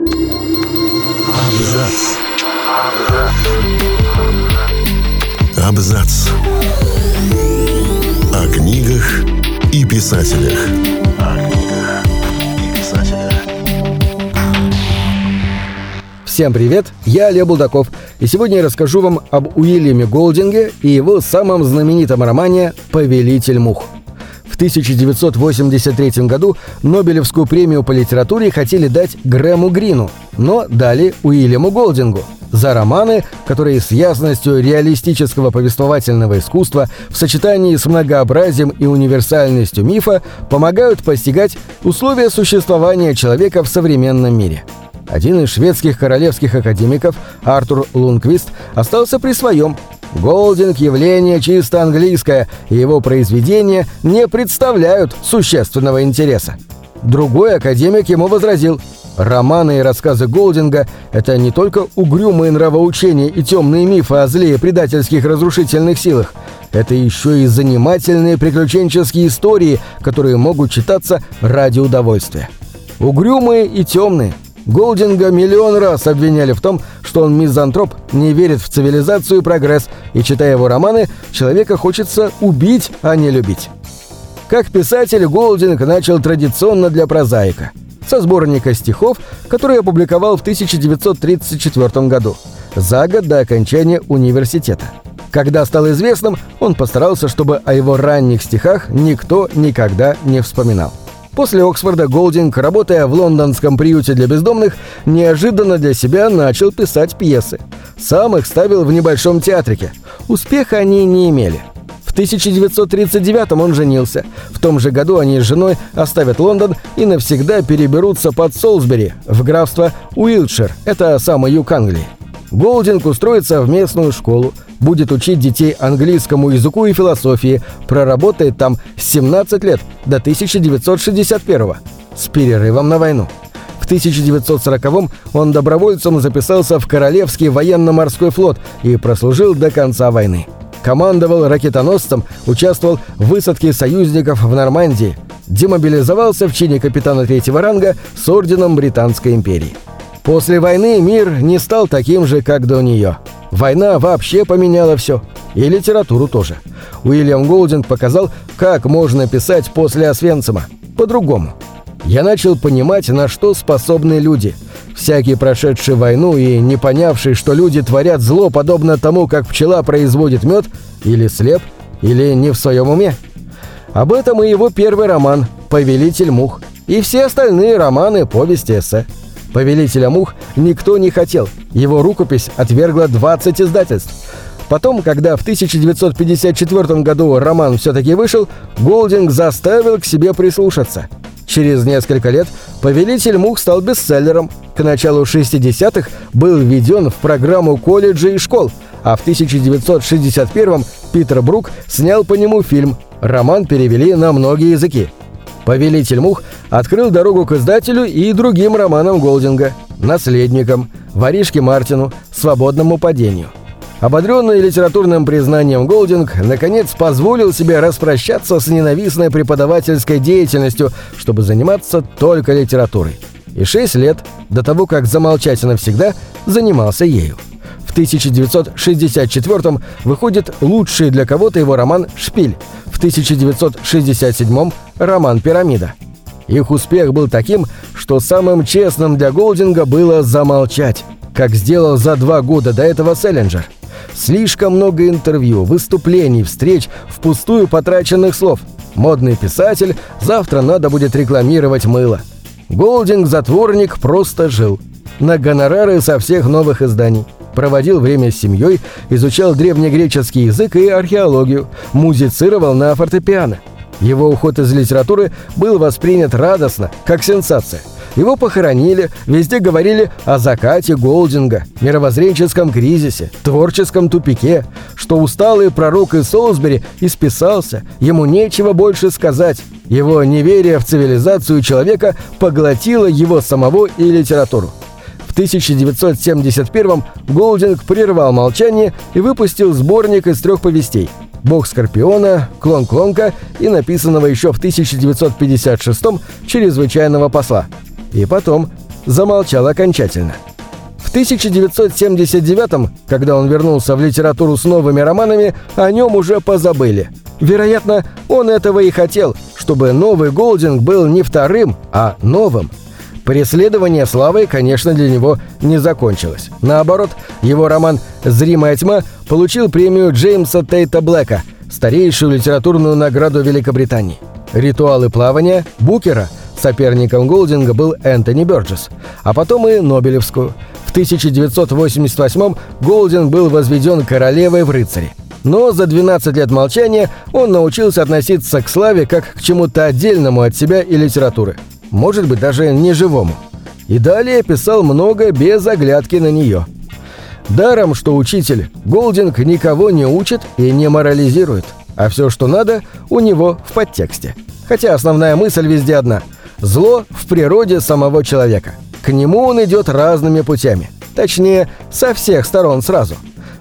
Абзац. Абзац. О книгах и писателях. Всем привет, я Олег Булдаков, и сегодня я расскажу вам об Уильяме Голдинге и его самом знаменитом романе «Повелитель мух». В 1983 году Нобелевскую премию по литературе хотели дать Грэму Грину, но дали Уильяму Голдингу за романы, которые с ясностью реалистического повествовательного искусства в сочетании с многообразием и универсальностью мифа помогают постигать условия существования человека в современном мире. Один из шведских королевских академиков, Артур Лунквист, остался при своем. Голдинг – явление чисто английское, и его произведения не представляют существенного интереса. Другой академик ему возразил – Романы и рассказы Голдинга – это не только угрюмые нравоучения и темные мифы о зле и предательских разрушительных силах. Это еще и занимательные приключенческие истории, которые могут читаться ради удовольствия. Угрюмые и темные. Голдинга миллион раз обвиняли в том, что он мизантроп, не верит в цивилизацию и прогресс, и, читая его романы, человека хочется убить, а не любить. Как писатель, Голдинг начал традиционно для прозаика – со сборника стихов, который опубликовал в 1934 году, за год до окончания университета. Когда стал известным, он постарался, чтобы о его ранних стихах никто никогда не вспоминал. После Оксфорда Голдинг, работая в лондонском приюте для бездомных, неожиданно для себя начал писать пьесы. Сам их ставил в небольшом театрике. Успеха они не имели. В 1939 он женился. В том же году они с женой оставят Лондон и навсегда переберутся под Солсбери, в графство Уилтшир, это самый юг Англии. Голдинг устроится в местную школу, будет учить детей английскому языку и философии, проработает там 17 лет, до 1961 с перерывом на войну. В 1940-м он добровольцем записался в Королевский военно-морской флот и прослужил до конца войны командовал ракетоносцем, участвовал в высадке союзников в Нормандии, демобилизовался в чине капитана третьего ранга с орденом Британской империи. После войны мир не стал таким же, как до нее. Война вообще поменяла все. И литературу тоже. Уильям Голдинг показал, как можно писать после Освенцима. По-другому. Я начал понимать, на что способны люди – Всякий прошедший войну и не понявший, что люди творят зло, подобно тому, как пчела производит мед, или слеп, или не в своем уме. Об этом и его первый роман «Повелитель мух» и все остальные романы, повести, эссе. «Повелителя мух» никто не хотел, его рукопись отвергла 20 издательств. Потом, когда в 1954 году роман все-таки вышел, Голдинг заставил к себе прислушаться – Через несколько лет «Повелитель мух» стал бестселлером. К началу 60-х был введен в программу колледжей и школ, а в 1961-м Питер Брук снял по нему фильм. Роман перевели на многие языки. «Повелитель мух» открыл дорогу к издателю и другим романам Голдинга, «Наследникам», «Воришке Мартину», «Свободному падению». Ободренный литературным признанием Голдинг, наконец позволил себе распрощаться с ненавистной преподавательской деятельностью, чтобы заниматься только литературой. И шесть лет, до того, как замолчать навсегда, занимался ею. В 1964 выходит лучший для кого-то его роман «Шпиль», в 1967 роман «Пирамида». Их успех был таким, что самым честным для Голдинга было замолчать, как сделал за два года до этого Селлинджер – Слишком много интервью, выступлений, встреч, впустую потраченных слов. Модный писатель, завтра надо будет рекламировать мыло. Голдинг-затворник просто жил. На гонорары со всех новых изданий. Проводил время с семьей, изучал древнегреческий язык и археологию, музицировал на фортепиано. Его уход из литературы был воспринят радостно, как сенсация – его похоронили, везде говорили о закате Голдинга, мировоззренческом кризисе, творческом тупике, что усталый пророк из Солсбери исписался, ему нечего больше сказать. Его неверие в цивилизацию человека поглотило его самого и литературу. В 1971 Голдинг прервал молчание и выпустил сборник из трех повестей «Бог Скорпиона», «Клон Клонка» и написанного еще в 1956 «Чрезвычайного посла». И потом замолчал окончательно. В 1979 когда он вернулся в литературу с новыми романами, о нем уже позабыли. Вероятно, он этого и хотел, чтобы новый Голдинг был не вторым, а новым. Преследование славы, конечно, для него не закончилось. Наоборот, его роман «Зримая тьма» получил премию Джеймса Тейта Блэка, старейшую литературную награду Великобритании. «Ритуалы плавания» Букера – Соперником Голдинга был Энтони Бёрджес, а потом и Нобелевскую. В 1988 Голдинг был возведен королевой в рыцаре. Но за 12 лет молчания он научился относиться к славе как к чему-то отдельному от себя и литературы. Может быть, даже не живому. И далее писал много без оглядки на нее. Даром, что учитель, Голдинг никого не учит и не морализирует, а все, что надо, у него в подтексте. Хотя основная мысль везде одна – Зло в природе самого человека. К нему он идет разными путями. Точнее, со всех сторон сразу.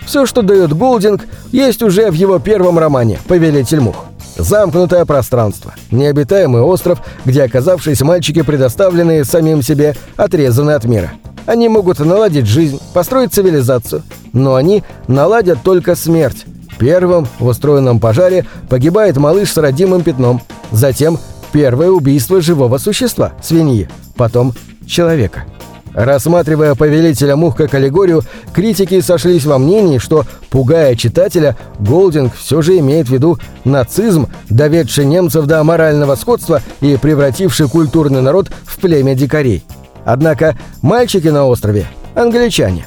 Все, что дает Голдинг, есть уже в его первом романе «Повелитель мух». Замкнутое пространство, необитаемый остров, где, оказавшись мальчики, предоставленные самим себе, отрезаны от мира. Они могут наладить жизнь, построить цивилизацию, но они наладят только смерть. Первым в устроенном пожаре погибает малыш с родимым пятном, затем Первое убийство живого существа – свиньи, потом человека. Рассматривая повелителя мух как аллегорию, критики сошлись во мнении, что, пугая читателя, Голдинг все же имеет в виду нацизм, доведший немцев до морального сходства и превративший культурный народ в племя дикарей. Однако мальчики на острове – англичане.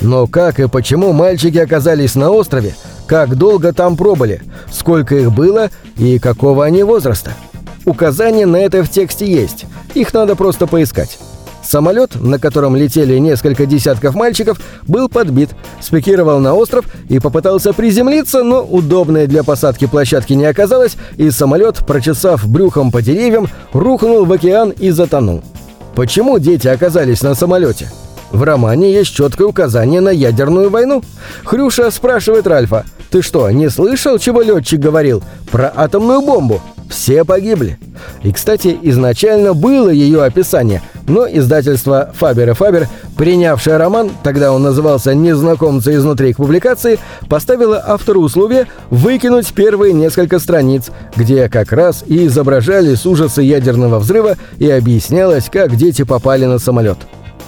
Но как и почему мальчики оказались на острове, как долго там пробыли, сколько их было и какого они возраста – Указания на это в тексте есть. Их надо просто поискать. Самолет, на котором летели несколько десятков мальчиков, был подбит, спикировал на остров и попытался приземлиться, но удобной для посадки площадки не оказалось, и самолет, прочесав брюхом по деревьям, рухнул в океан и затонул. Почему дети оказались на самолете? В романе есть четкое указание на ядерную войну. Хрюша спрашивает Ральфа, «Ты что, не слышал, чего летчик говорил? Про атомную бомбу?» Все погибли. И, кстати, изначально было ее описание, но издательство «Фабер и Фабер», принявшее роман, тогда он назывался «Незнакомцы изнутри» к публикации, поставило автору условие выкинуть первые несколько страниц, где как раз и изображались ужасы ядерного взрыва и объяснялось, как дети попали на самолет.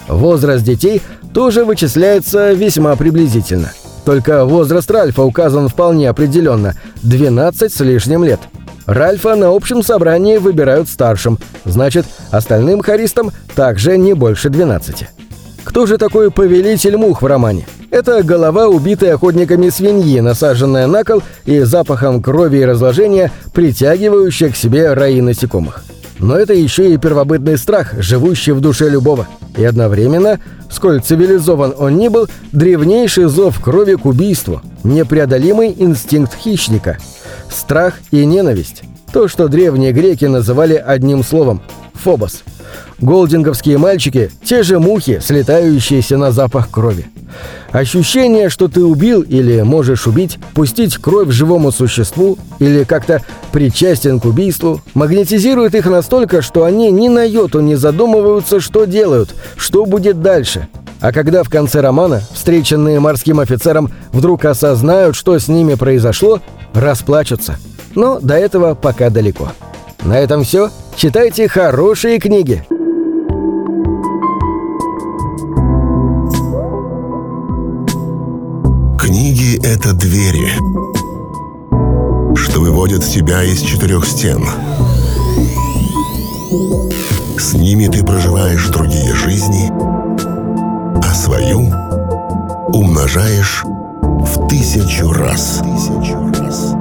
Возраст детей тоже вычисляется весьма приблизительно. Только возраст Ральфа указан вполне определенно – 12 с лишним лет – Ральфа на общем собрании выбирают старшим, значит, остальным харистам также не больше 12. Кто же такой повелитель мух в романе? Это голова, убитой охотниками свиньи, насаженная на кол и запахом крови и разложения, притягивающая к себе раи насекомых. Но это еще и первобытный страх, живущий в душе любого. И одновременно, сколь цивилизован он ни был, древнейший зов крови к убийству, непреодолимый инстинкт хищника – Страх и ненависть – то, что древние греки называли одним словом – фобос. Голдинговские мальчики – те же мухи, слетающиеся на запах крови. Ощущение, что ты убил или можешь убить, пустить кровь живому существу или как-то причастен к убийству, магнетизирует их настолько, что они ни на йоту не задумываются, что делают, что будет дальше. А когда в конце романа встреченные морским офицером вдруг осознают, что с ними произошло, расплачутся. Но до этого пока далеко. На этом все. Читайте хорошие книги. Книги — это двери, что выводят тебя из четырех стен. С ними ты проживаешь другие жизни, а свою умножаешь тысячу раз. Тысячу раз.